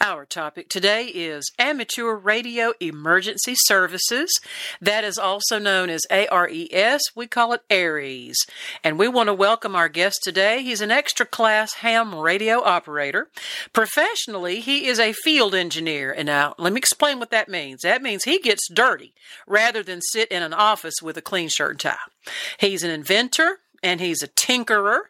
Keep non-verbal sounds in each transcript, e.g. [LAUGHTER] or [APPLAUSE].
Our topic today is Amateur Radio Emergency Services. That is also known as ARES. We call it ARES. And we want to welcome our guest today. He's an extra class ham radio operator. Professionally, he is a field engineer. And now, let me explain what that means. That means he gets dirty rather than sit in an office with a clean shirt and tie. He's an inventor, and he's a tinkerer.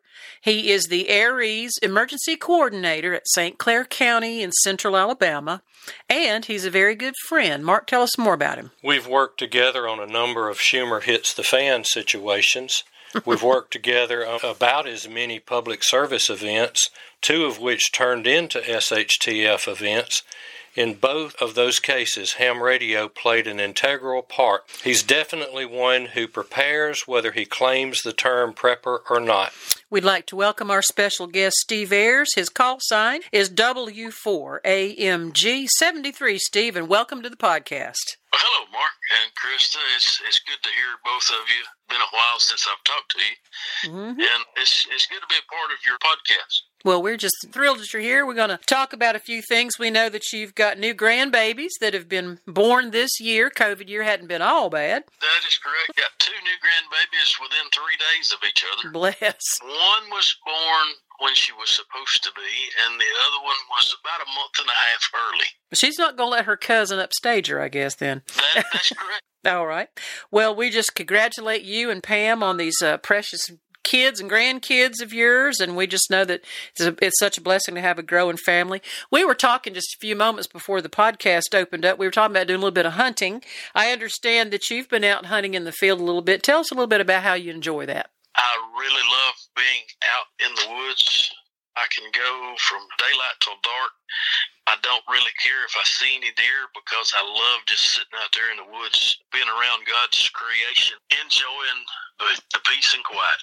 He is the ARES Emergency Coordinator at St. Clair County in central Alabama, and he's a very good friend. Mark, tell us more about him. We've worked together on a number of Schumer hits the fan situations. We've [LAUGHS] worked together on about as many public service events, two of which turned into SHTF events. In both of those cases, ham radio played an integral part. He's definitely one who prepares whether he claims the term prepper or not. We'd like to welcome our special guest, Steve Ayers. His call sign is W4AMG73. Steve, and welcome to the podcast. Well, hello, Mark and Krista. It's, it's good to hear both of you. Been a while since I've talked to you, mm-hmm. and it's, it's good to be a part of your podcast. Well, we're just thrilled that you're here. We're going to talk about a few things. We know that you've got new grandbabies that have been born this year. COVID year hadn't been all bad. That is correct. Got two new grandbabies within three days of each other. Bless. One was born when she was supposed to be, and the other one was about a month and a half early. She's not going to let her cousin upstage her, I guess, then. That, that's correct. [LAUGHS] All right. Well, we just congratulate you and Pam on these uh, precious kids and grandkids of yours, and we just know that it's, a, it's, such a blessing to have a growing family. We were talking just a few moments before the podcast opened up. We were talking about doing a little bit of hunting. I understand that you've been out hunting in the field a little bit. Tell us a little bit about how you enjoy that. I really love being out in the woods. I can go from daylight till dark. I don't really care if I see any deer because I love just sitting out there in the woods, being around God's creation, enjoying the, the peace and quiet.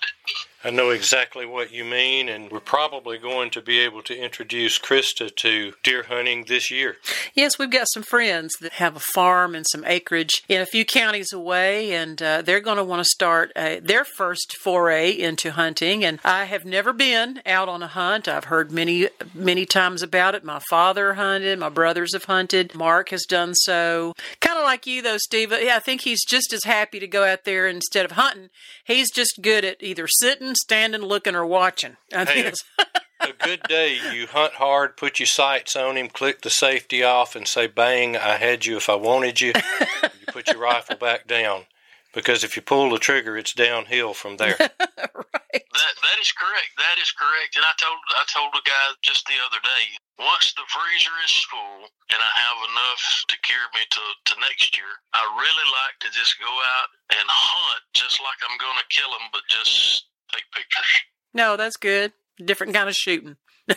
I know exactly what you mean, and we're probably going to be able to introduce Krista to deer hunting this year. Yes, we've got some friends that have a farm and some acreage in a few counties away, and uh, they're going to want to start a, their first foray into hunting. And I have never been out on a hunt. I've heard many, many times about it. My father hunted, my brothers have hunted, Mark has done so. Kind of like you, though, Steve. Yeah, I think he's just as happy to go out there instead of hunting He's just good at either sitting, standing, looking, or watching. I hey, [LAUGHS] a good day, you hunt hard, put your sights on him, click the safety off, and say, "Bang! I had you if I wanted you." you put your rifle back down because if you pull the trigger, it's downhill from there. [LAUGHS] right. That that is correct. That is correct. And I told I told a guy just the other day, once the freezer is full and I have enough to carry me to, to next year, I really like to just go out and hunt just like I'm going to kill them, but just take pictures. No, that's good. Different kind of shooting. [LAUGHS]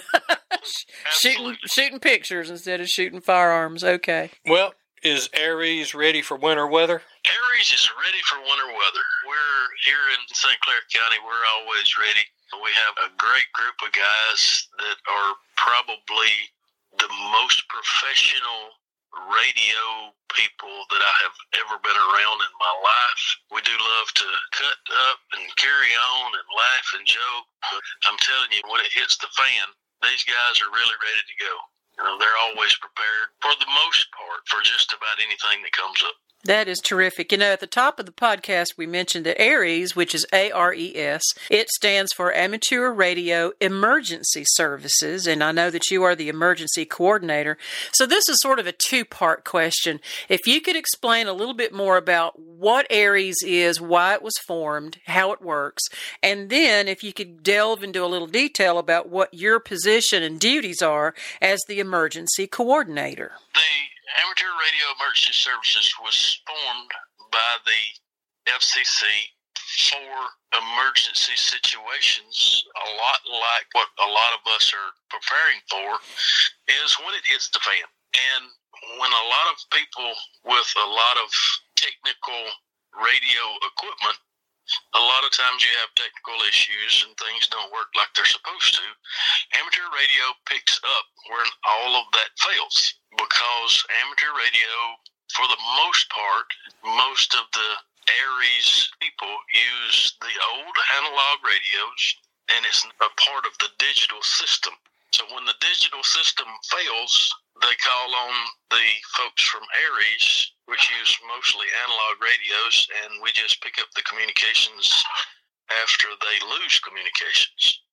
shooting shooting pictures instead of shooting firearms. Okay. Well, is ARES ready for winter weather? ARES is ready for winter weather. We're here in St. Clair County. We're always ready. We have a great group of guys that are probably the most professional radio people that I have ever been around in my life. We do love to cut up and carry on and laugh and joke. But I'm telling you, when it hits the fan, these guys are really ready to go. You know, they're always prepared for the most part for just about anything that comes up. That is terrific. You know, at the top of the podcast, we mentioned that ARES, which is A R E S, it stands for Amateur Radio Emergency Services. And I know that you are the emergency coordinator. So this is sort of a two part question. If you could explain a little bit more about what ARES is, why it was formed, how it works, and then if you could delve into a little detail about what your position and duties are as the emergency coordinator. The Amateur Radio Emergency Services was formed by the FCC for emergency situations, a lot like what a lot of us are preparing for, is when it hits the fan. And when a lot of people with a lot of technical radio equipment a lot of times you have technical issues and things don't work like they're supposed to. Amateur radio picks up when all of that fails because amateur radio, for the most part, most of the ARES people use the old analog radios and it's a part of the digital system. So when the digital system fails, they call on the folks from ARES, which use mostly analog radios, and we just pick up the communications after they lose communications.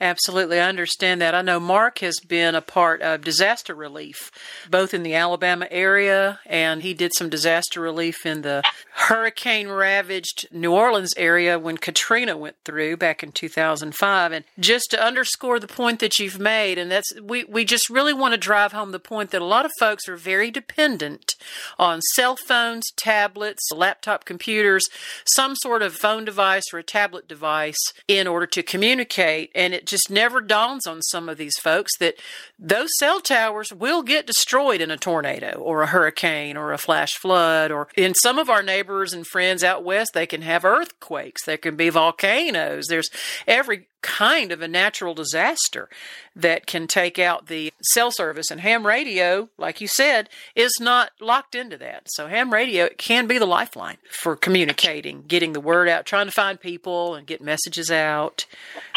Absolutely, I understand that. I know Mark has been a part of disaster relief, both in the Alabama area, and he did some disaster relief in the hurricane ravaged New Orleans area when Katrina went through back in 2005. And just to underscore the point that you've made, and that's we, we just really want to drive home the point that a lot of folks are very dependent on cell phones, tablets, laptop computers, some sort of phone device or a tablet device in order to communicate. And it just never dawns on some of these folks that those cell towers will get destroyed in a tornado or a hurricane or a flash flood. Or in some of our neighbors and friends out west, they can have earthquakes, there can be volcanoes. There's every kind of a natural disaster that can take out the cell service. And ham radio, like you said, is not locked into that. So ham radio can be the lifeline for communicating, getting the word out, trying to find people and get messages out,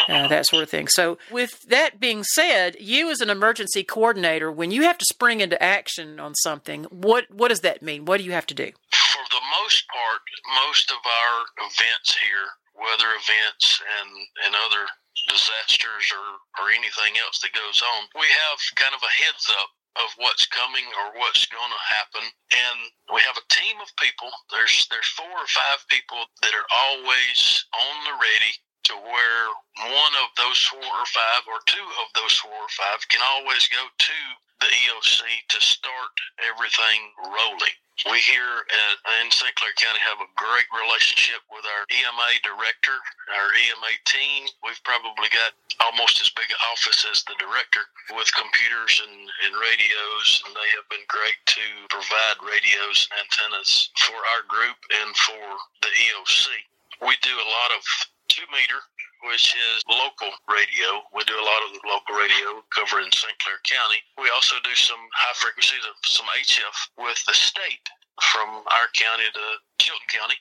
uh, that sort of thing. So with that being said, you as an emergency coordinator, when you have to spring into action on something, what what does that mean? What do you have to do? For the most part, most of our events here weather events and, and other disasters or, or anything else that goes on, we have kind of a heads up of what's coming or what's going to happen. And we have a team of people. There's there's four or five people that are always on the ready to where one of those four or five or two of those four or five can always go to the EOC to start everything rolling we here at, in St. Clair County have a great relationship with our EMA director, our EMA team. We've probably got almost as big an office as the director with computers and, and radios, and they have been great to provide radios and antennas for our group and for the EOC. We do a lot of two meter which is local radio. We do a lot of the local radio covering St. Clair County. We also do some high frequency, some HF with the state from our county to Chilton County.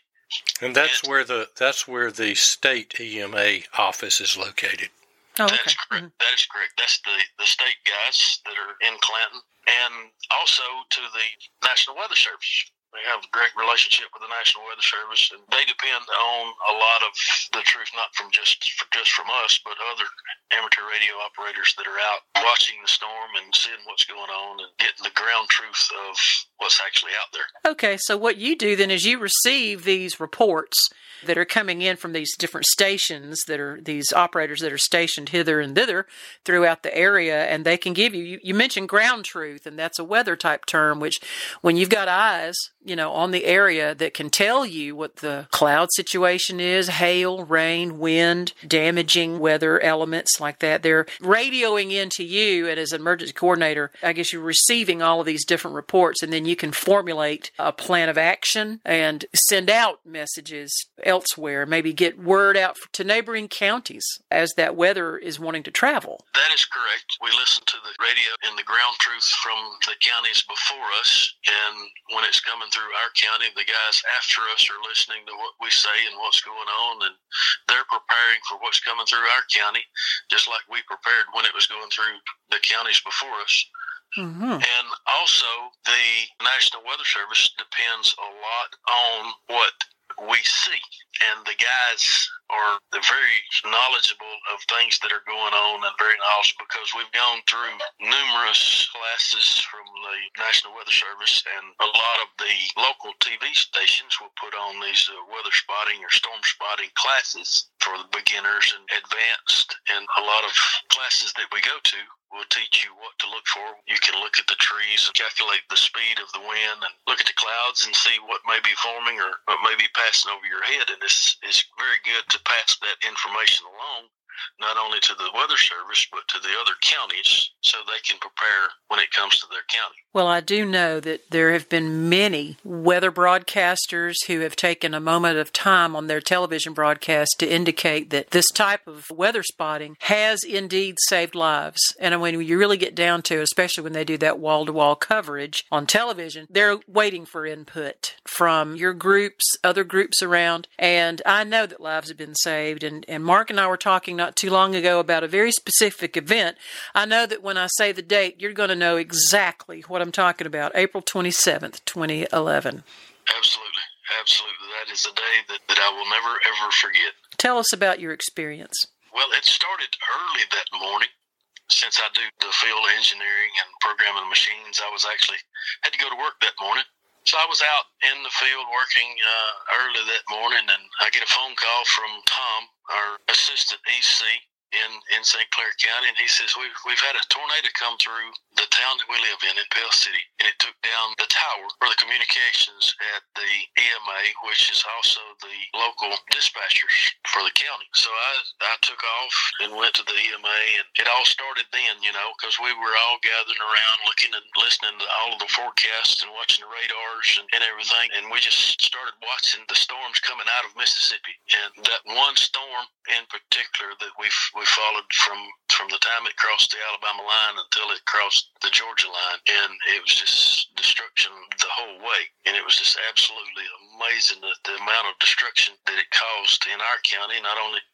And that's and, where the that's where the state EMA office is located. Oh, okay. That is correct. Mm-hmm. That is correct. That's the, the state guys that are in Clanton, and also to the National Weather Service. We have a great relationship with the National Weather Service, and they depend on a lot of the truth, not from just just from us, but other amateur radio operators that are out watching the storm and seeing what's going on and getting the ground truth of what's actually out there. Okay, so what you do then is you receive these reports that are coming in from these different stations that are these operators that are stationed hither and thither throughout the area, and they can give you, you, you mentioned ground truth, and that's a weather type term, which when you've got eyes, you know, on the area that can tell you what the cloud situation is, hail, rain, wind, damaging weather elements like that. They're radioing into you, and as an emergency coordinator, I guess you're receiving all of these different reports, and then you can formulate a plan of action and send out messages elsewhere, maybe get word out to neighboring counties as that weather is wanting to travel. That is correct. We listen to the radio and the ground truth from the counties before us, and when it's coming through our county, the guys after us are listening to what we say and what's going on, and they're preparing for what's coming through our county, just like we prepared when it was going through the counties before us. Mm-hmm. And also, the National Weather Service depends a lot on what we see. And the guys are very knowledgeable of things that are going on and very knowledgeable because we've gone through numerous classes from the National Weather Service and a lot of the local TV stations will put on these uh, weather spotting or storm spotting classes for the beginners and advanced and a lot of classes that we go to will teach you what to look for. You can look at the trees and calculate the speed of the wind and look at the clouds and see what may be forming or what may be passing over your head. And it's, it's very good to pass that information along not only to the Weather Service, but to the other counties so they can prepare when it comes to their county. Well, I do know that there have been many weather broadcasters who have taken a moment of time on their television broadcast to indicate that this type of weather spotting has indeed saved lives. And when you really get down to, especially when they do that wall to wall coverage on television, they're waiting for input from your groups, other groups around. And I know that lives have been saved. And, and Mark and I were talking not too long ago about a very specific event. I know that when I say the date, you're going to know exactly what I'm talking about April 27th, 2011. Absolutely. Absolutely. That is a day that, that I will never, ever forget. Tell us about your experience. Well, it started early that morning. Since I do the field engineering and programming machines, I was actually had to go to work that morning. So I was out in the field working uh, early that morning, and I get a phone call from Tom, our assistant EC, in in St. Clair County, and he says we've we've had a tornado come through the town that we live in in Pell City, and it took down the tower for the communications at the EMA, which is also the local dispatchers for the county. So I I took off and went to the EMA, and it all started then, you know, because we were all gathering around, looking and listening to all of the forecasts and watching the radars and, and everything, and we just started watching the storms coming out of Mississippi, and that one storm in particular that we we followed from from the time it crossed the Alabama line until it crossed the Georgia line, and it was just destruction the whole way. And it was just absolutely amazing that the amount of destruction that it caused in our county, not only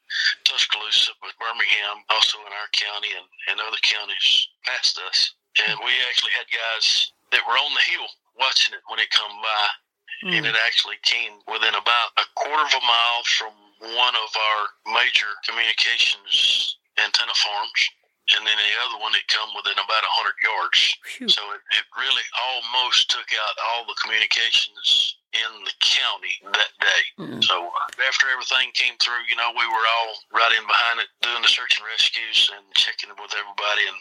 Tuscaloosa but Birmingham, also in our county and, and other counties past us. And we actually had guys that were on the hill watching it when it come by. Mm. And it actually came within about a quarter of a mile from one of our major communications antenna farms, and then the other one had come within about 100 yards. Whew. So it, it really almost took out all the communications in the county that day. Mm-hmm. So uh, after everything came through, you know, we were all right in behind it, doing the search and rescues and checking with everybody and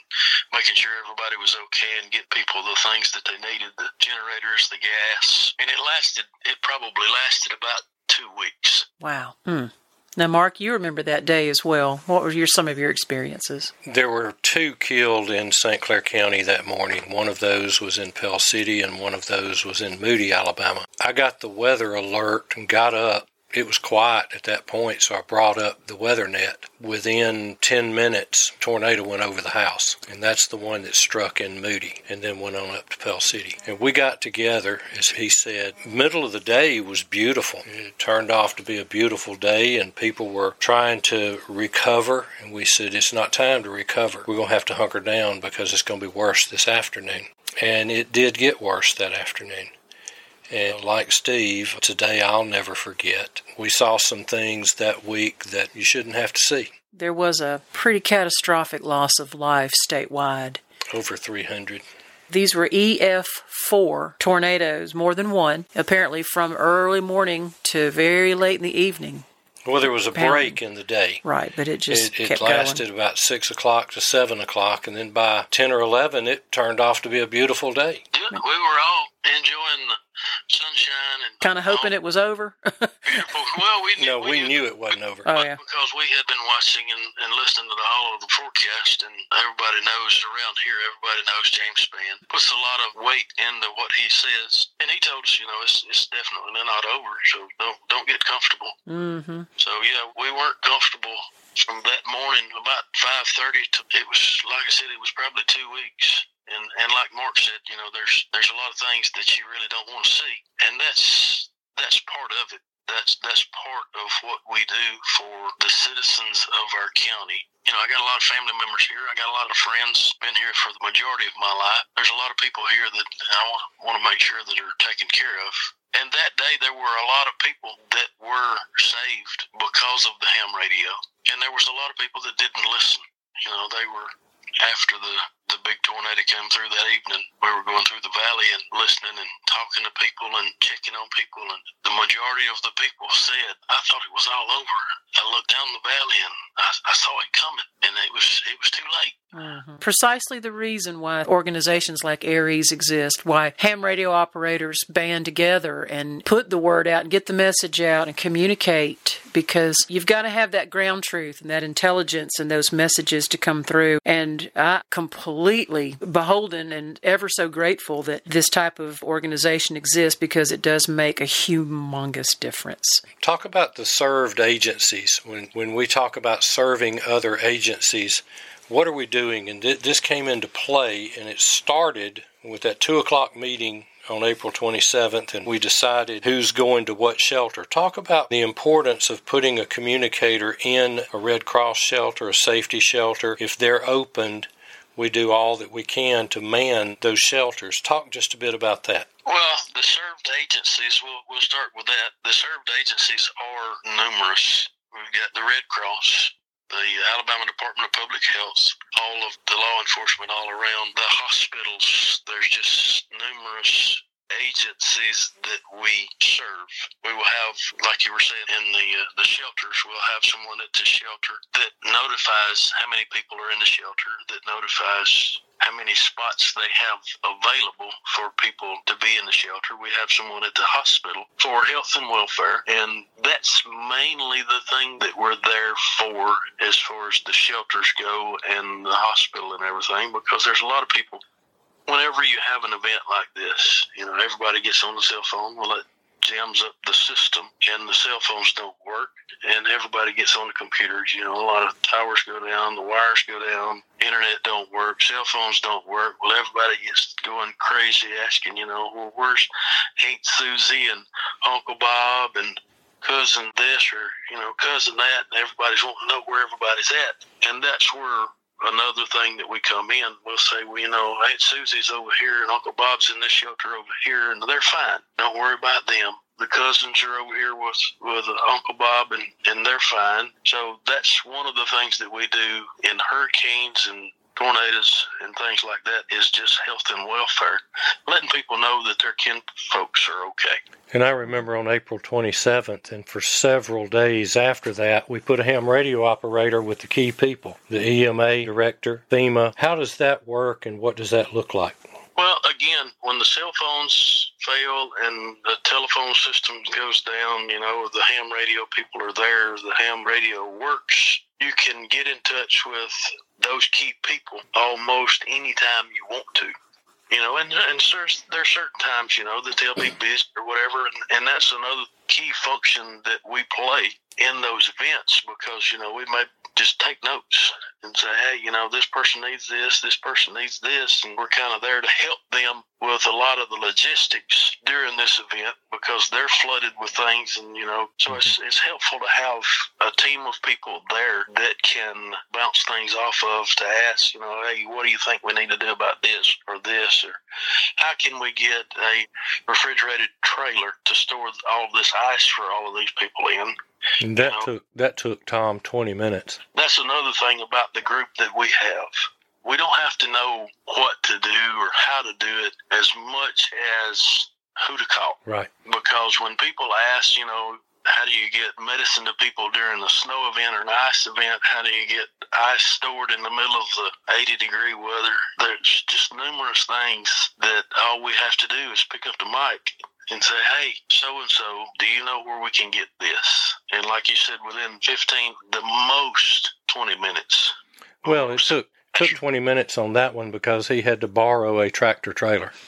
making sure everybody was okay and get people the things that they needed, the generators, the gas. And it lasted, it probably lasted about two weeks. Wow. Hmm. Now, Mark, you remember that day as well. What were your some of your experiences? There were two killed in St. Clair County that morning. One of those was in Pell City, and one of those was in Moody, Alabama. I got the weather alert and got up it was quiet at that point, so I brought up the weather net. Within 10 minutes, tornado went over the house, and that's the one that struck in Moody and then went on up to Pell City. And we got together, as he said, middle of the day was beautiful. It turned off to be a beautiful day, and people were trying to recover, and we said, it's not time to recover. We're going to have to hunker down because it's going to be worse this afternoon. And it did get worse that afternoon. And like Steve, today I'll never forget. We saw some things that week that you shouldn't have to see. There was a pretty catastrophic loss of life statewide. Over 300. These were EF4 tornadoes, more than one, apparently from early morning to very late in the evening. Well, there was a break in the day. Right, but it just it, it lasted going. about six o'clock to seven o'clock, and then by ten or eleven, it turned off to be a beautiful day. Yeah, we were all enjoying the sunshine and kind of hoping it was over. [LAUGHS] well, we knew, no, we, we knew, it wasn't over. Oh yeah, because we had been watching and, and listening to the all of the forecast, and everybody knows around here. Everybody knows James Spann puts a lot of weight into what he says, and he told us, you know, it's it's definitely not over. So don't don't get comfortable. Mm-hmm. So yeah, we weren't comfortable from that morning about 5.30 to, it was like i said it was probably two weeks and and like Mark said, you know, there's there's a lot of things that you really don't want to see, and that's that's part of it. That's that's part of what we do for the citizens of our county. You know, I got a lot of family members here. I got a lot of friends. Been here for the majority of my life. There's a lot of people here that I want want to make sure that are taken care of. And that day, there were a lot of people that were saved because of the ham radio, and there was a lot of people that didn't listen. You know, they were after the big tornado came through that evening, we were going through the valley and listening and talking to people and checking on people. And the majority of the people said, "I thought it was all over." I looked down the valley and I, I saw it coming, and it was it was too late. Mm-hmm. precisely the reason why organizations like ARES exist, why ham radio operators band together and put the word out and get the message out and communicate because you've got to have that ground truth and that intelligence and those messages to come through. And I completely beholden and ever so grateful that this type of organization exists because it does make a humongous difference. Talk about the served agencies. When when we talk about serving other agencies, what are we doing? And th- this came into play, and it started with that two o'clock meeting on April 27th, and we decided who's going to what shelter. Talk about the importance of putting a communicator in a Red Cross shelter, a safety shelter. If they're opened, we do all that we can to man those shelters. Talk just a bit about that. Well, the served agencies, we'll, we'll start with that. The served agencies are numerous. We've got the Red Cross, the Alabama Department of Public Health, all of the law enforcement all around, the hospitals. There's just numerous agencies that we serve. We will have, like you were saying, in the uh, the shelters, we'll have someone at the shelter that notifies how many people are in the shelter, that notifies how many spots they have available for people to be in the shelter. We have someone at the hospital for health and welfare, and that's mainly the thing that we're there for as far as the shelters go and the hospital and everything, because there's a lot of people. Whenever you have an event like this, you know, everybody gets on the cell phone. Well, it jams up the system, and the cell phones don't work, and everybody gets on the computers. You know, a lot of towers go down, the wires go down, internet don't work, cell phones don't work. Well, everybody gets going crazy asking, you know, well, where's Aunt Susie and Uncle Bob and cousin this or you know cousin that and everybody's wanting to know where everybody's at and that's where another thing that we come in, we'll say, well, you know, Aunt Susie's over here and Uncle Bob's in this shelter over here, and they're fine. Don't worry about them. The cousins are over here with with Uncle Bob, and and they're fine. So that's one of the things that we do in hurricanes and tornadoes and things like that is just health and welfare, letting people know that their kin folks are okay. And I remember on April 27th, and for several days after that, we put a ham radio operator with the key people the EMA director, FEMA. How does that work, and what does that look like? Well, again, when the cell phones fail and the telephone system goes down, you know, the ham radio people are there, the ham radio works, you can get in touch with those key people almost anytime you want to. You know, and, and there's, there's certain times, you know, that they'll be busy or whatever, and, and that's another key function that we play in those events because, you know, we may just take notes and say, hey, you know, this person needs this, this person needs this, and we're kind of there to help them with a lot of the logistics during this event because they're flooded with things, and you know, so it's mm-hmm. it's helpful to have a team of people there that can bounce things off of to ask, you know, hey, what do you think we need to do about this or this, or how can we get a refrigerated trailer to store all this ice for all of these people in? And that you know, took that took Tom twenty minutes. That's another thing about the group that we have. We don't have to know what to do or how to do it as much as who to call. Right. Because when people ask, you know, how do you get medicine to people during a snow event or an ice event? How do you get ice stored in the middle of the 80 degree weather? There's just numerous things that all we have to do is pick up the mic and say, hey, so and so, do you know where we can get this? And like you said, within 15, the most 20 minutes. Well, it took took 20 minutes on that one because he had to borrow a tractor trailer. [LAUGHS]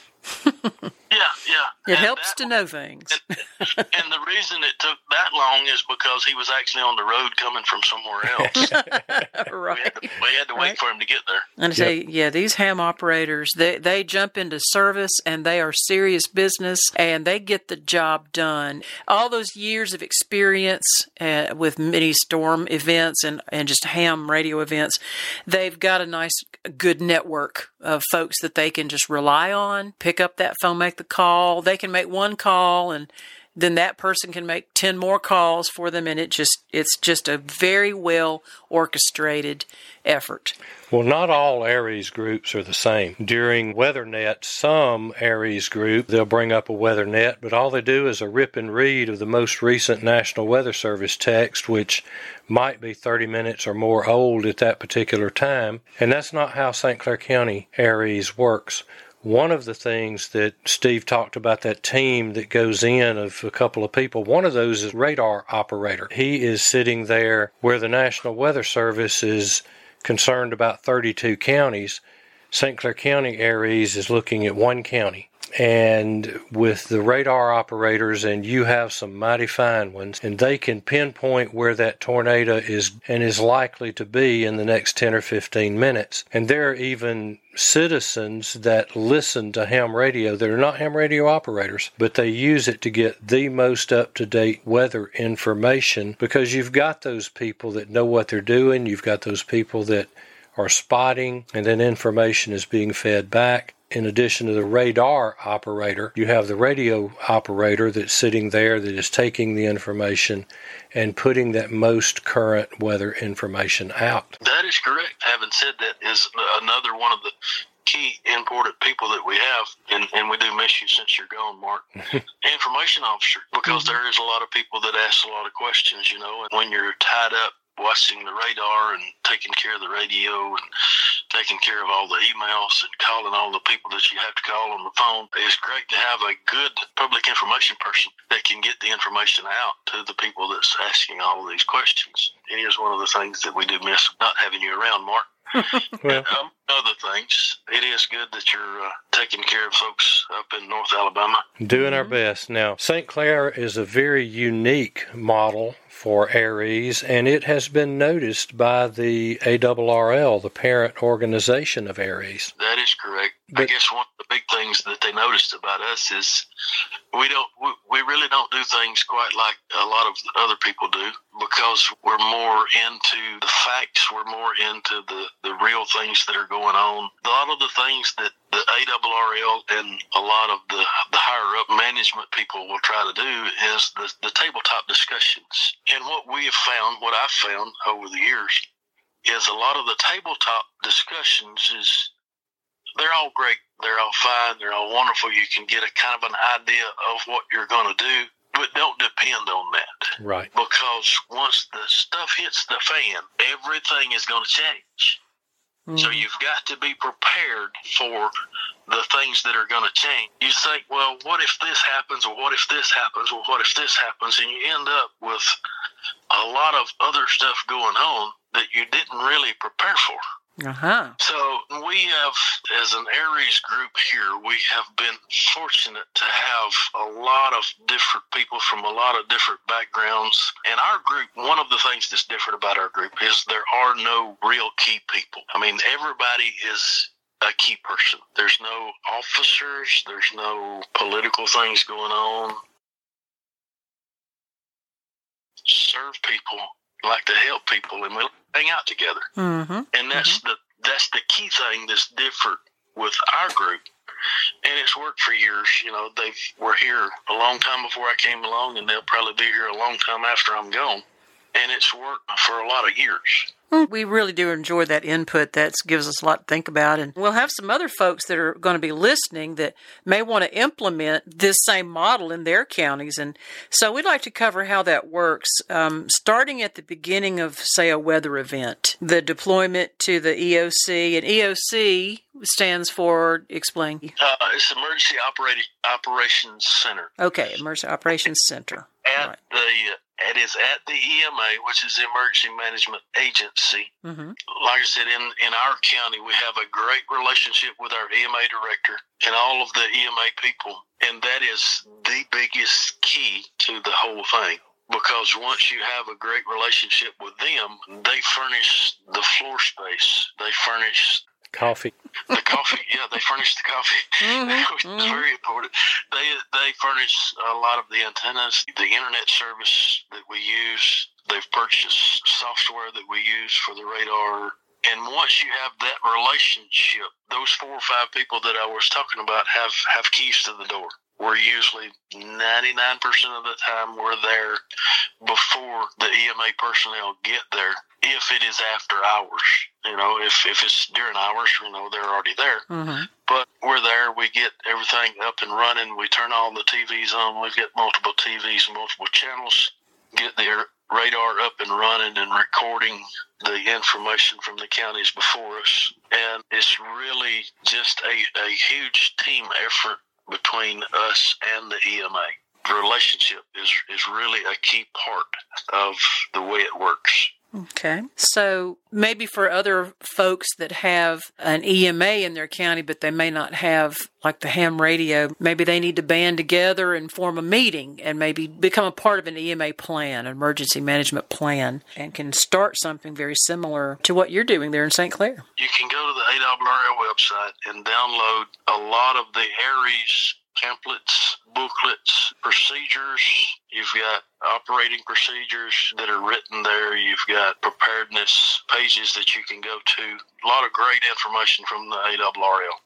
Yeah, yeah. It and helps to know things. And, [LAUGHS] and, the reason it took that long is because he was actually on the road coming from somewhere [LAUGHS] else. right. We had to, we had to wait right. for him to get there. And I say, yep. yeah, these ham operators, they, they jump into service and they are serious business and they get the job done. All those years of experience uh, with mini storm events and, and just ham radio events, they've got a nice, good network of folks that they can just rely on, pick up that phone, make the call. They can make one call and then that person can make 10 more calls for them and it just it's just a very well orchestrated effort. Well, not all ARES groups are the same. During WeatherNet, some ARES group, they'll bring up a WeatherNet, but all they do is a rip and read of the most recent National Weather Service text, which might be 30 minutes or more old at that particular time. And that's not how St. Clair County ARES works. One of the things that Steve talked about that team that goes in of a couple of people, one of those is radar operator. He is sitting there where the National Weather Service is concerned about 32 counties. St. Clair County ARES is looking at one county and with the radar operators and you have some mighty fine ones and they can pinpoint where that tornado is and is likely to be in the next 10 or 15 minutes. And there are even citizens that listen to ham radio that are not ham radio operators but they use it to get the most up to date weather information because you've got those people that know what they're doing you've got those people that are spotting and then information is being fed back in addition to the radar operator, you have the radio operator that's sitting there that is taking the information and putting that most current weather information out. That is correct. Having said that, is another one of the key important people that we have, and, and we do miss you since you're gone, Mark. [LAUGHS] information officer, because there is a lot of people that ask a lot of questions, you know, and when you're tied up watching the radar and taking care of the radio and taking care of all the emails and calling all the people that you have to call on the phone. It's great to have a good public information person that can get the information out to the people that's asking all of these questions. It is one of the things that we do miss not having you around, Mark. [LAUGHS] well, um, other things, it is good that you're uh, taking care of folks up in North Alabama. Doing our best. Now, St. Clair is a very unique model for ARES, and it has been noticed by the ARRL, the parent organization of ARES. That is correct. But, I guess one of the big things that they noticed about us is we don't we, we really don't do things quite like a lot of other people do because we're more into the facts, we're more into the, the real things that are going on. A lot of the things that the ARRL and a lot of the, the higher up management people will try to do is the, the tabletop discussions. And what we have found, what I've found over the years, is a lot of the tabletop discussions is they're all great. They're all fine. They're all wonderful. You can get a kind of an idea of what you're going to do, but don't depend on that. Right. Because once the stuff hits the fan, everything is going to change. Mm. So you've got to be prepared for the things that are going to change. You think, well, what if this happens, or what if this happens, or what if this happens, and you end up with a lot of other stuff going on that you didn't really prepare for. Uh-huh. So we have, as an ARES group here, we have been fortunate to have a lot of different people from a lot of different backgrounds. And our group, one of the things that's different about our group is there are no real key people. I mean, everybody is a key person. There's no officers. There's no political things going on. Serve people, like to help people, and we hang out together. Mm-hmm. And that's mm-hmm. the that's the key thing that's different with our group. And it's worked for years. You know, they were here a long time before I came along, and they'll probably be here a long time after I'm gone. And it's worked for a lot of years. We really do enjoy that input. That gives us a lot to think about. And we'll have some other folks that are going to be listening that may want to implement this same model in their counties. And so we'd like to cover how that works, um, starting at the beginning of, say, a weather event, the deployment to the EOC. And EOC stands for, explain. Uh, it's Emergency Operating Operations Center. Okay, Emergency Operations Center. At right. the it is at the EMA, which is the Emergency Management Agency. Mm-hmm. Like I said, in, in our county, we have a great relationship with our EMA director and all of the EMA people. And that is the biggest key to the whole thing. Because once you have a great relationship with them, they furnish the floor space, they furnish Coffee. The coffee, yeah, they furnish the coffee, [LAUGHS] mm-hmm. which is very important. They they furnish a lot of the antennas, the internet service that we use. They've purchased software that we use for the radar. And once you have that relationship, those four or five people that I was talking about have have keys to the door. we're usually 99% of the time we're there before the EMA personnel get there if it is after hours. You know, if, if it's during hours, you know, they're already there. Mm-hmm. But we're there, we get everything up and running, we turn all the TVs on, we get multiple TVs, multiple channels, get the radar up and running and recording the information from the counties before us. And it's really just a, a huge team effort between us and the EMA. The relationship is, is really a key part of the way it works. Okay. So maybe for other folks that have an EMA in their county, but they may not have like the ham radio, maybe they need to band together and form a meeting and maybe become a part of an EMA plan, an emergency management plan, and can start something very similar to what you're doing there in St. Clair. You can go to the ARRL website and download a lot of the ARES templates, booklets, procedures. You've got operating procedures that are written there. You've got preparedness pages that you can go to. A lot of great information from the ARRL.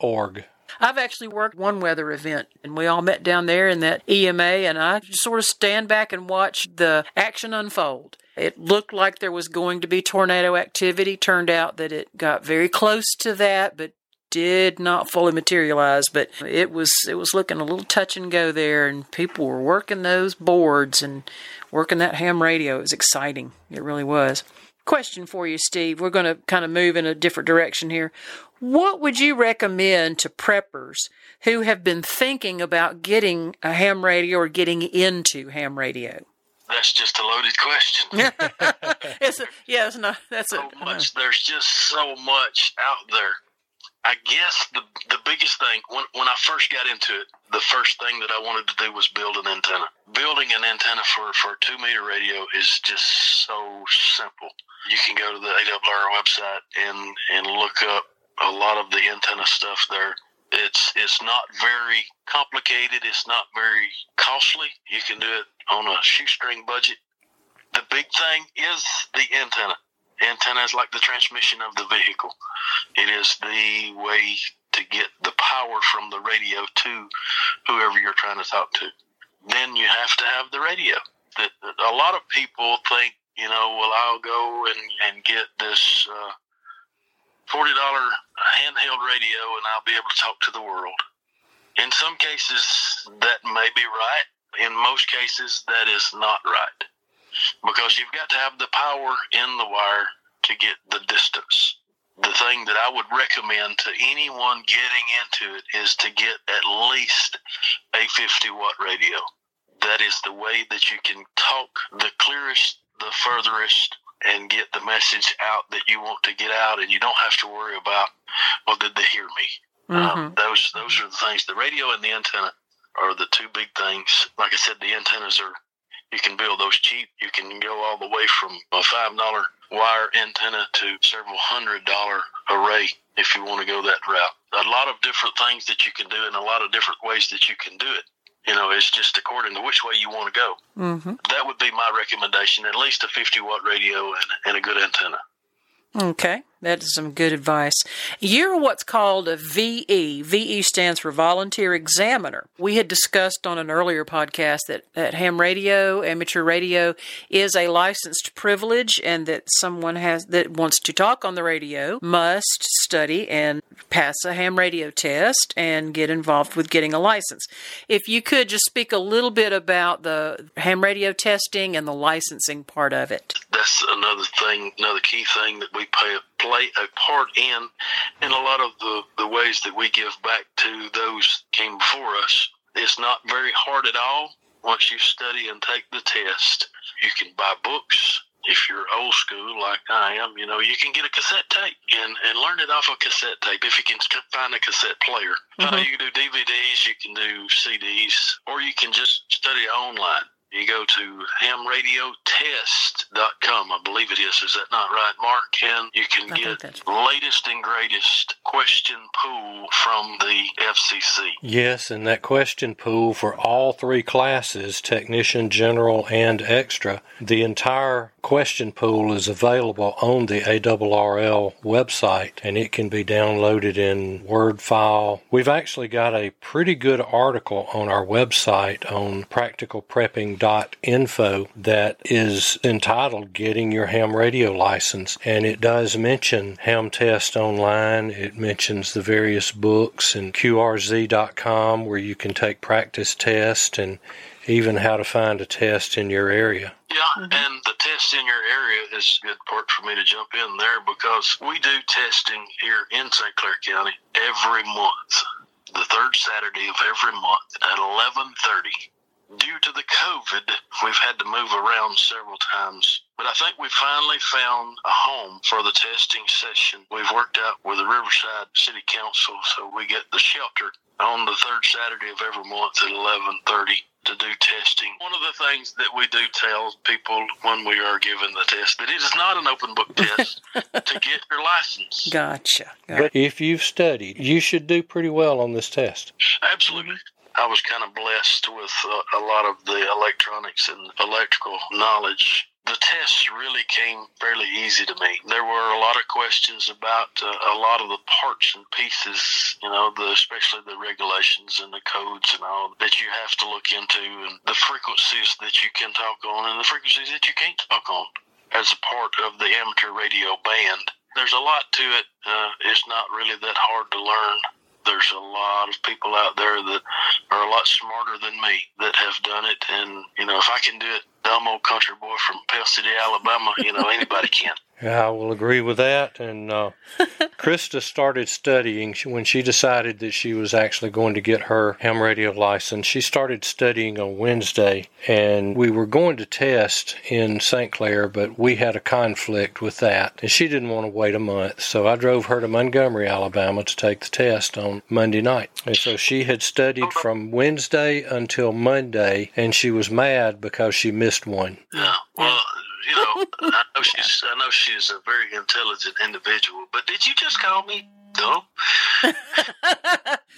ARRL.org. I've actually worked one weather event and we all met down there in that EMA and I sort of stand back and watch the action unfold. It looked like there was going to be tornado activity. Turned out that it got very close to that, but did not fully materialize, but it was it was looking a little touch and go there, and people were working those boards and working that ham radio. It was exciting. It really was. Question for you, Steve. We're going to kind of move in a different direction here. What would you recommend to preppers who have been thinking about getting a ham radio or getting into ham radio? That's just a loaded question. [LAUGHS] it's a, yeah, it's not. That's so a, much. Uh-huh. There's just so much out there. I guess the the biggest thing when when I first got into it, the first thing that I wanted to do was build an antenna. Building an antenna for for a two meter radio is just so simple. You can go to the ARRL website and and look up a lot of the antenna stuff there. It's it's not very complicated. It's not very costly. You can do it on a shoestring budget. The big thing is the antenna antenna is like the transmission of the vehicle. It is the way to get the power from the radio to whoever you're trying to talk to. Then you have to have the radio. That a lot of people think, you know, well, I'll go and and get this uh, forty dollar handheld radio and I'll be able to talk to the world. In some cases, that may be right. In most cases, that is not right because you've got to have the power in the wire to get the distance. The thing that I would recommend to anyone getting into it is to get at least a 50 watt radio. That is the way that you can talk the clearest, the furthest, and get the message out that you want to get out, and you don't have to worry about, well, did they hear me? Mm-hmm. Um, those those are the things. The radio and the antenna are the two big things. Like I said, the antennas are you can build those cheap. You can go all the way from a five dollar wire antenna to several hundred dollar array if you want to go that route. A lot of different things that you can do and a lot of different ways that you can do it. You know, it's just according to which way you want to go. Mm-hmm. That would be my recommendation. At least a 50 watt radio and, and a good antenna. Okay, that is some good advice. You're what's called a VE. VE stands for Volunteer Examiner. We had discussed on an earlier podcast that, that ham radio, amateur radio, is a licensed privilege and that someone has that wants to talk on the radio must study and pass a ham radio test and get involved with getting a license. If you could just speak a little bit about the ham radio testing and the licensing part of it. That's another thing, another key thing that we pay, play a part in, in a lot of the, the ways that we give back to those came before us. It's not very hard at all. Once you study and take the test, you can buy books. If you're old school like I am, you know, you can get a cassette tape and, and learn it off a cassette tape if you can find a cassette player. Uh, Mhm. you can do DVDs, you can do CDs, or you can just study online. You go to hamradiotest.com. I believe it is. Is that not right, Mark? And you can I get that's- latest and greatest question pool from the FCC. Yes, and that question pool for all three classes technician, general, and extra the entire question pool is available on the ARRL website and it can be downloaded in Word file. We've actually got a pretty good article on our website on practicalprepping.info that is entitled Getting Your Ham Radio License and it does mention Ham Test Online. It mentions the various books and QRZ.com where you can take practice tests and even how to find a test in your area. Yeah, mm-hmm. and the test in your area is a good part for me to jump in there because we do testing here in St. Clair County every month, the third Saturday of every month at 11:30. Due to the COVID, we've had to move around several times, but I think we finally found a home for the testing session. We've worked out with the Riverside City Council, so we get the shelter on the third Saturday of every month at 11:30 to do testing. One of the things that we do tell people when we are given the test that it is not an open book test [LAUGHS] to get your license. Gotcha. But if you've studied, you should do pretty well on this test. Absolutely. I was kind of blessed with uh, a lot of the electronics and electrical knowledge. The tests really came fairly easy to me. There were a lot of questions about uh, a lot of the parts and pieces, you know, the, especially the regulations and the codes and all that you have to look into, and the frequencies that you can talk on and the frequencies that you can't talk on as a part of the amateur radio band. There's a lot to it. Uh, it's not really that hard to learn there's a lot of people out there that are a lot smarter than me that have done it. And, you know, if I can do it, dumb old country boy from Pell City, Alabama, you know, anybody can. [LAUGHS] Yeah, I will agree with that. And uh, [LAUGHS] Krista started studying when she decided that she was actually going to get her ham radio license. She started studying on Wednesday, and we were going to test in St. Clair, but we had a conflict with that, and she didn't want to wait a month. So I drove her to Montgomery, Alabama, to take the test on Monday night. And so she had studied from Wednesday until Monday, and she was mad because she missed one. Yeah. Well, you know, [LAUGHS] I know she's I know she's a very intelligent individual, but did you just call me dumb?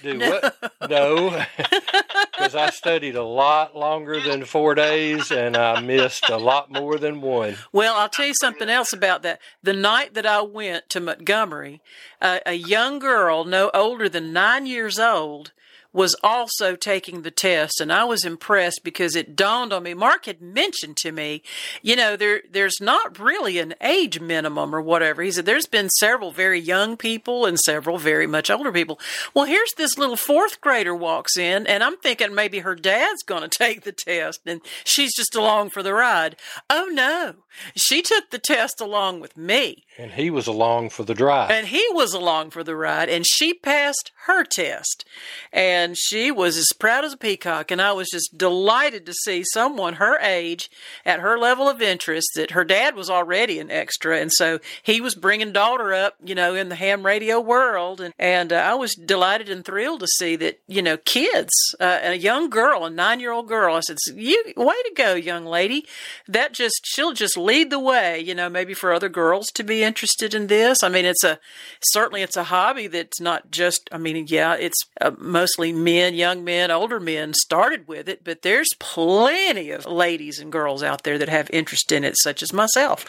Do [LAUGHS] what? No, [LAUGHS] because I studied a lot longer than four days, and I missed a lot more than one. Well, I'll tell you something else about that. The night that I went to Montgomery, uh, a young girl, no older than nine years old, was also taking the test, and I was impressed because it dawned on me. Mark had mentioned to me, you know, there there's not really an age minimum or whatever. He said there's been several very young people and several very much older people. Well, here's this little fourth grader walks in, and I'm thinking maybe her dad's going [LAUGHS] to take the test, and she's just along for the ride. Oh no, she took the test along with me. And he was along for the drive. And he was along for the ride, and she passed her test. And she was as proud as a peacock. And I was just delighted to see someone her age, at her level of interest, that her dad was already an extra. And so he was bringing daughter up, you know, in the ham radio world. And, and uh, I was delighted and thrilled to see that, you know, kids, uh, a young girl, a nine year old girl, I said, you, way to go, young lady. That just, she'll just lead the way, you know, maybe for other girls to be interested in this. I mean, it's a, certainly it's a hobby that's not just, I mean, yeah, it's uh, mostly men, young men, older men started with it, but there's plenty of ladies and girls out there that have interest in it, such as myself.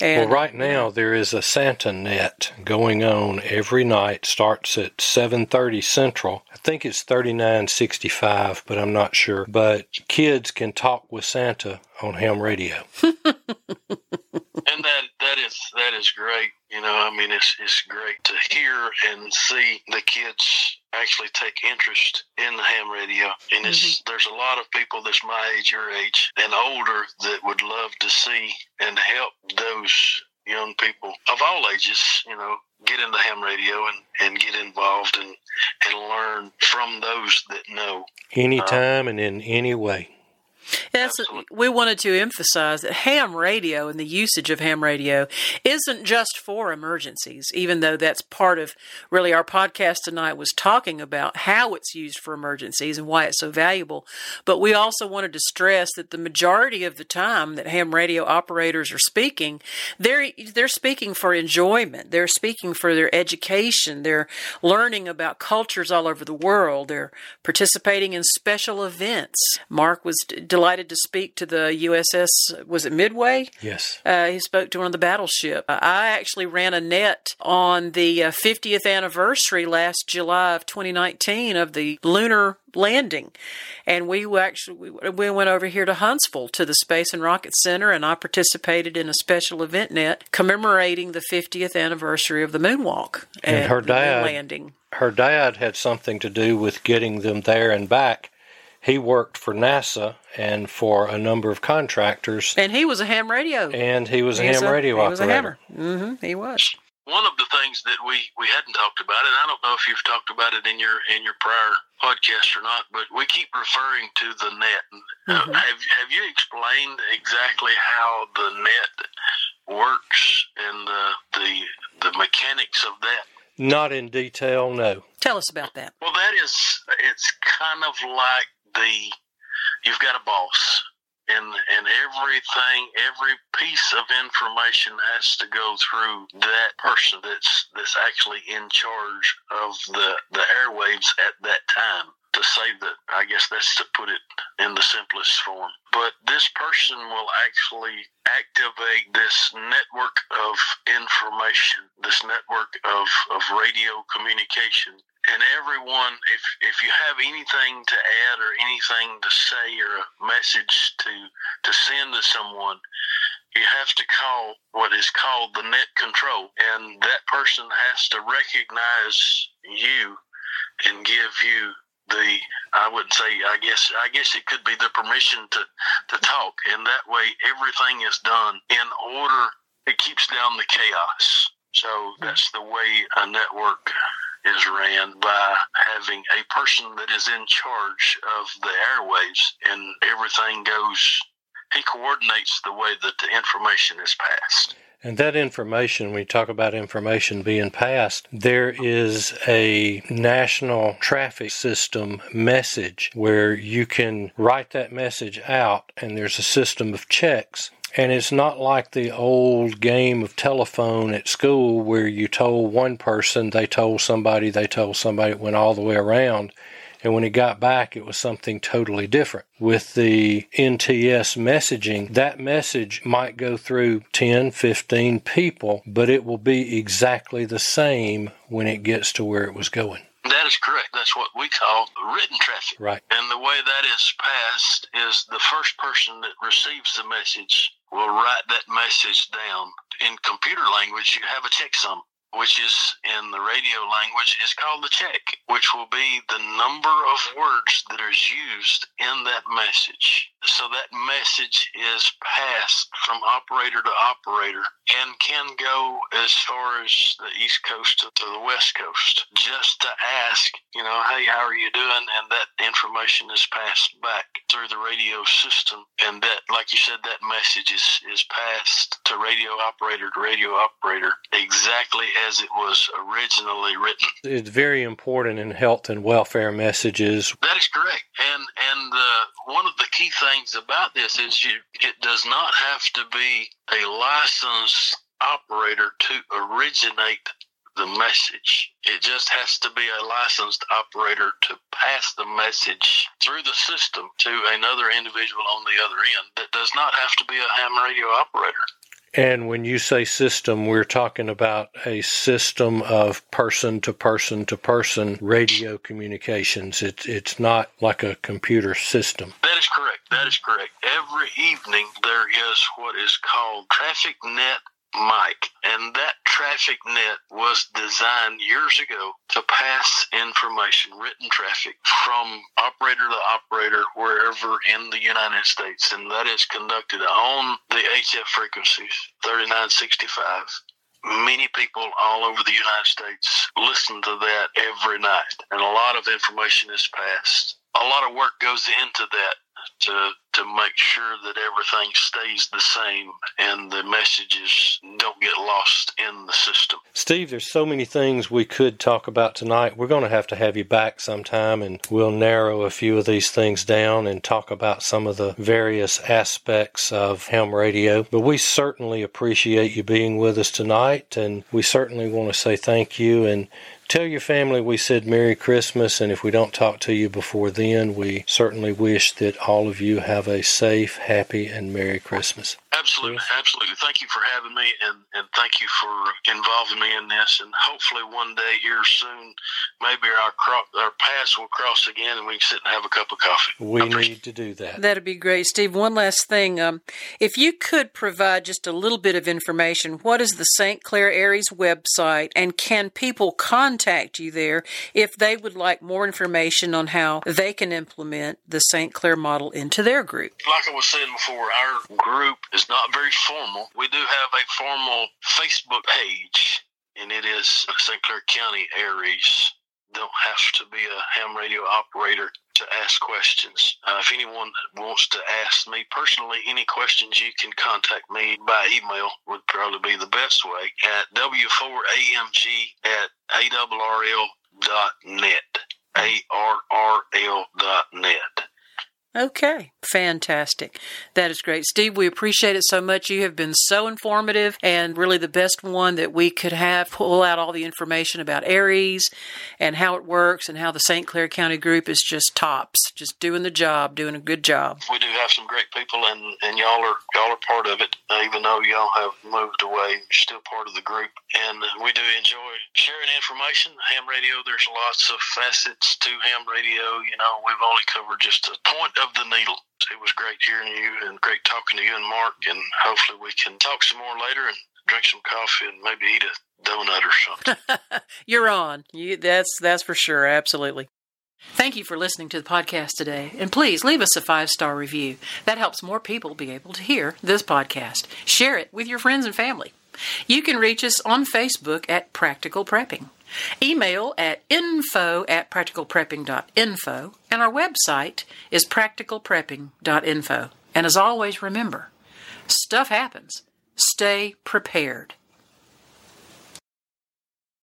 And well, right now there is a Santa net going on every night. Starts at 7:30 Central. I think it's 39.65, but I'm not sure. But kids can talk with Santa on ham radio. [LAUGHS] and that that is that is great. You know, I mean, it's it's great to hear and see the kids actually take interest in the ham radio. And it's mm-hmm. there's a lot of people that's my age, your age, and older that would love to see and help those young people of all ages. You know, get into ham radio and and get involved and and learn from those that know. Anytime um, and in any way. That's Absolutely. we wanted to emphasize that ham radio and the usage of ham radio isn't just for emergencies, even though that's part of really our podcast tonight was talking about how it's used for emergencies and why it's so valuable. But we also wanted to stress that the majority of the time that ham radio operators are speaking, they're they're speaking for enjoyment. They're speaking for their education. They're learning about cultures all over the world. They're participating in special events. Mark was d- delighted to speak to the USS, was it Midway? Yes. Uh, he spoke to one of the battleship. Uh, I actually ran a net on the uh, 50th anniversary last July of 2019 of the lunar landing, and we actually we, we went over here to Huntsville to the Space and Rocket Center, and I participated in a special event net commemorating the 50th anniversary of the moonwalk And her dad- landing. Her dad had something to do with getting them there and back. He worked for NASA and for a number of contractors, And he was a ham radio. and he was a He's ham radio he was a operator. hammer. hmm he was. One of the things that we, we hadn't talked about, and I don't know if you've talked about it in your in your prior podcast or not, but we keep referring to the net. Uh, Mhm. have have you explained exactly how the net works and the the the mechanics of that? Not in detail, no. Tell us about that. Well, that is, it's kind of like the, you've got a boss, and and everything, every piece of information has to go through that person that's that's actually in charge of the the airwaves at that time. To say that, I guess that's to put it in the simplest form. But this person will actually activate this network of information, this network of, of radio communication and everyone if if you have anything to add or anything to say or a message to to send to someone you have to call what is called the net control. And that person has to recognize you and give you the I wouldn't say I guess I guess it could be the permission to to talk. And that way everything is done in order. It keeps down the chaos. So mm-hmm. that's the way a network is ran by having a person that is in charge of the airwaves and everything goes he coordinates the way that the information is passed And that information, we talk about information being passed, there is a national traffic system message where you can write that message out, and there's a system of checks. And it's not like the old game of telephone at school where you told one person, they told somebody, they told somebody, it went all the way around. And when it got back, it was something totally different. With the NTS messaging, that message might go through 10, 15 people, but it will be exactly the same when it gets to where it was going. that is correct that's what we call written traffic Right. and the way that is passed is the first person that receives the message will write that message down in computer language you have a checksum which is in the radio language is called the check, which will be the number of words that is used in that message. So that message is passed from operator to operator and can go as far as the East Coast to, the West Coast just to ask, you know, hey, how are you doing? And that information is passed back through the radio system. And that, like you said, that message is, is passed to radio operator to radio operator exactly as it was originally written. It's very important in health and welfare messages. That is correct. And and uh, one of the key things about this is you it does not have to be a licensed operator to originate the message. It just has to be a licensed operator to pass the message through the system to another individual on the other end that does not have to be a ham radio operator. And when you say system, we're talking about a system of person to person to person radio communications. It's it's not like a computer system. That is correct. That is correct. Every evening there is what is called Traffic Net Mike, and that traffic net was designed years ago to pass information, written traffic, from operator to operator wherever in the United States, and that is conducted on the HF frequencies 3965. Many people all over the United States listen to that every night, and a lot of information is passed. A lot of work goes into that to to make sure that everything stays the same and the messages don't get lost in the system. Steve, there's so many things we could talk about tonight. We're going to have to have you back sometime and we'll narrow a few of these things down and talk about some of the various aspects of ham radio. But we certainly appreciate you being with us tonight and we certainly want to say thank you and Tell your family we said Merry Christmas, and if we don't talk to you before then, we certainly wish that all of you have a safe, happy, and Merry Christmas. Absolutely, absolutely. Thank you for having me, and, and thank you for involving me in this. And hopefully, one day here soon, maybe our cro- our paths will cross again, and we can sit and have a cup of coffee. We need to do that. That'd be great, Steve. One last thing, um, if you could provide just a little bit of information, what is the St. Clair ARES website, and can people contact you there if they would like more information on how they can implement the St. Clair model into their group? Like I was saying before, our group is not very formal. We do have a formal Facebook page, and it is St. Clair County ARES. Don't have to be a ham radio operator to ask questions. Uh, if anyone wants to ask me personally any questions, you can contact me by email, would probably be the best way, at w4amg at arrl dot net. A-R-R-L dot net. Okay, fantastic. That is great. Steve, we appreciate it so much. You have been so informative and really the best one that we could have pull out all the information about ARES and how it works and how the St. Clair County group is just tops, just doing the job, doing a good job. We do have some great people and, and y'all are y'all are part of it, uh, even though y'all have moved away, you're still part of the group. And we do enjoy sharing information. Ham radio, there's lots of facets to ham radio. You know, we've only covered just a point of the needle. It was great hearing you and great talking to you and Mark. And hopefully we can talk some more later and drink some coffee and maybe eat a donut or something. [LAUGHS] You're on. You, that's that's for sure. Absolutely. Thank you for listening to the podcast today, and please leave us a five star review. That helps more people be able to hear this podcast. Share it with your friends and family. You can reach us on Facebook at Practical Prepping. Email at info at practicalprepping.info, and our website is practicalprepping.info. And as always, remember stuff happens. Stay prepared.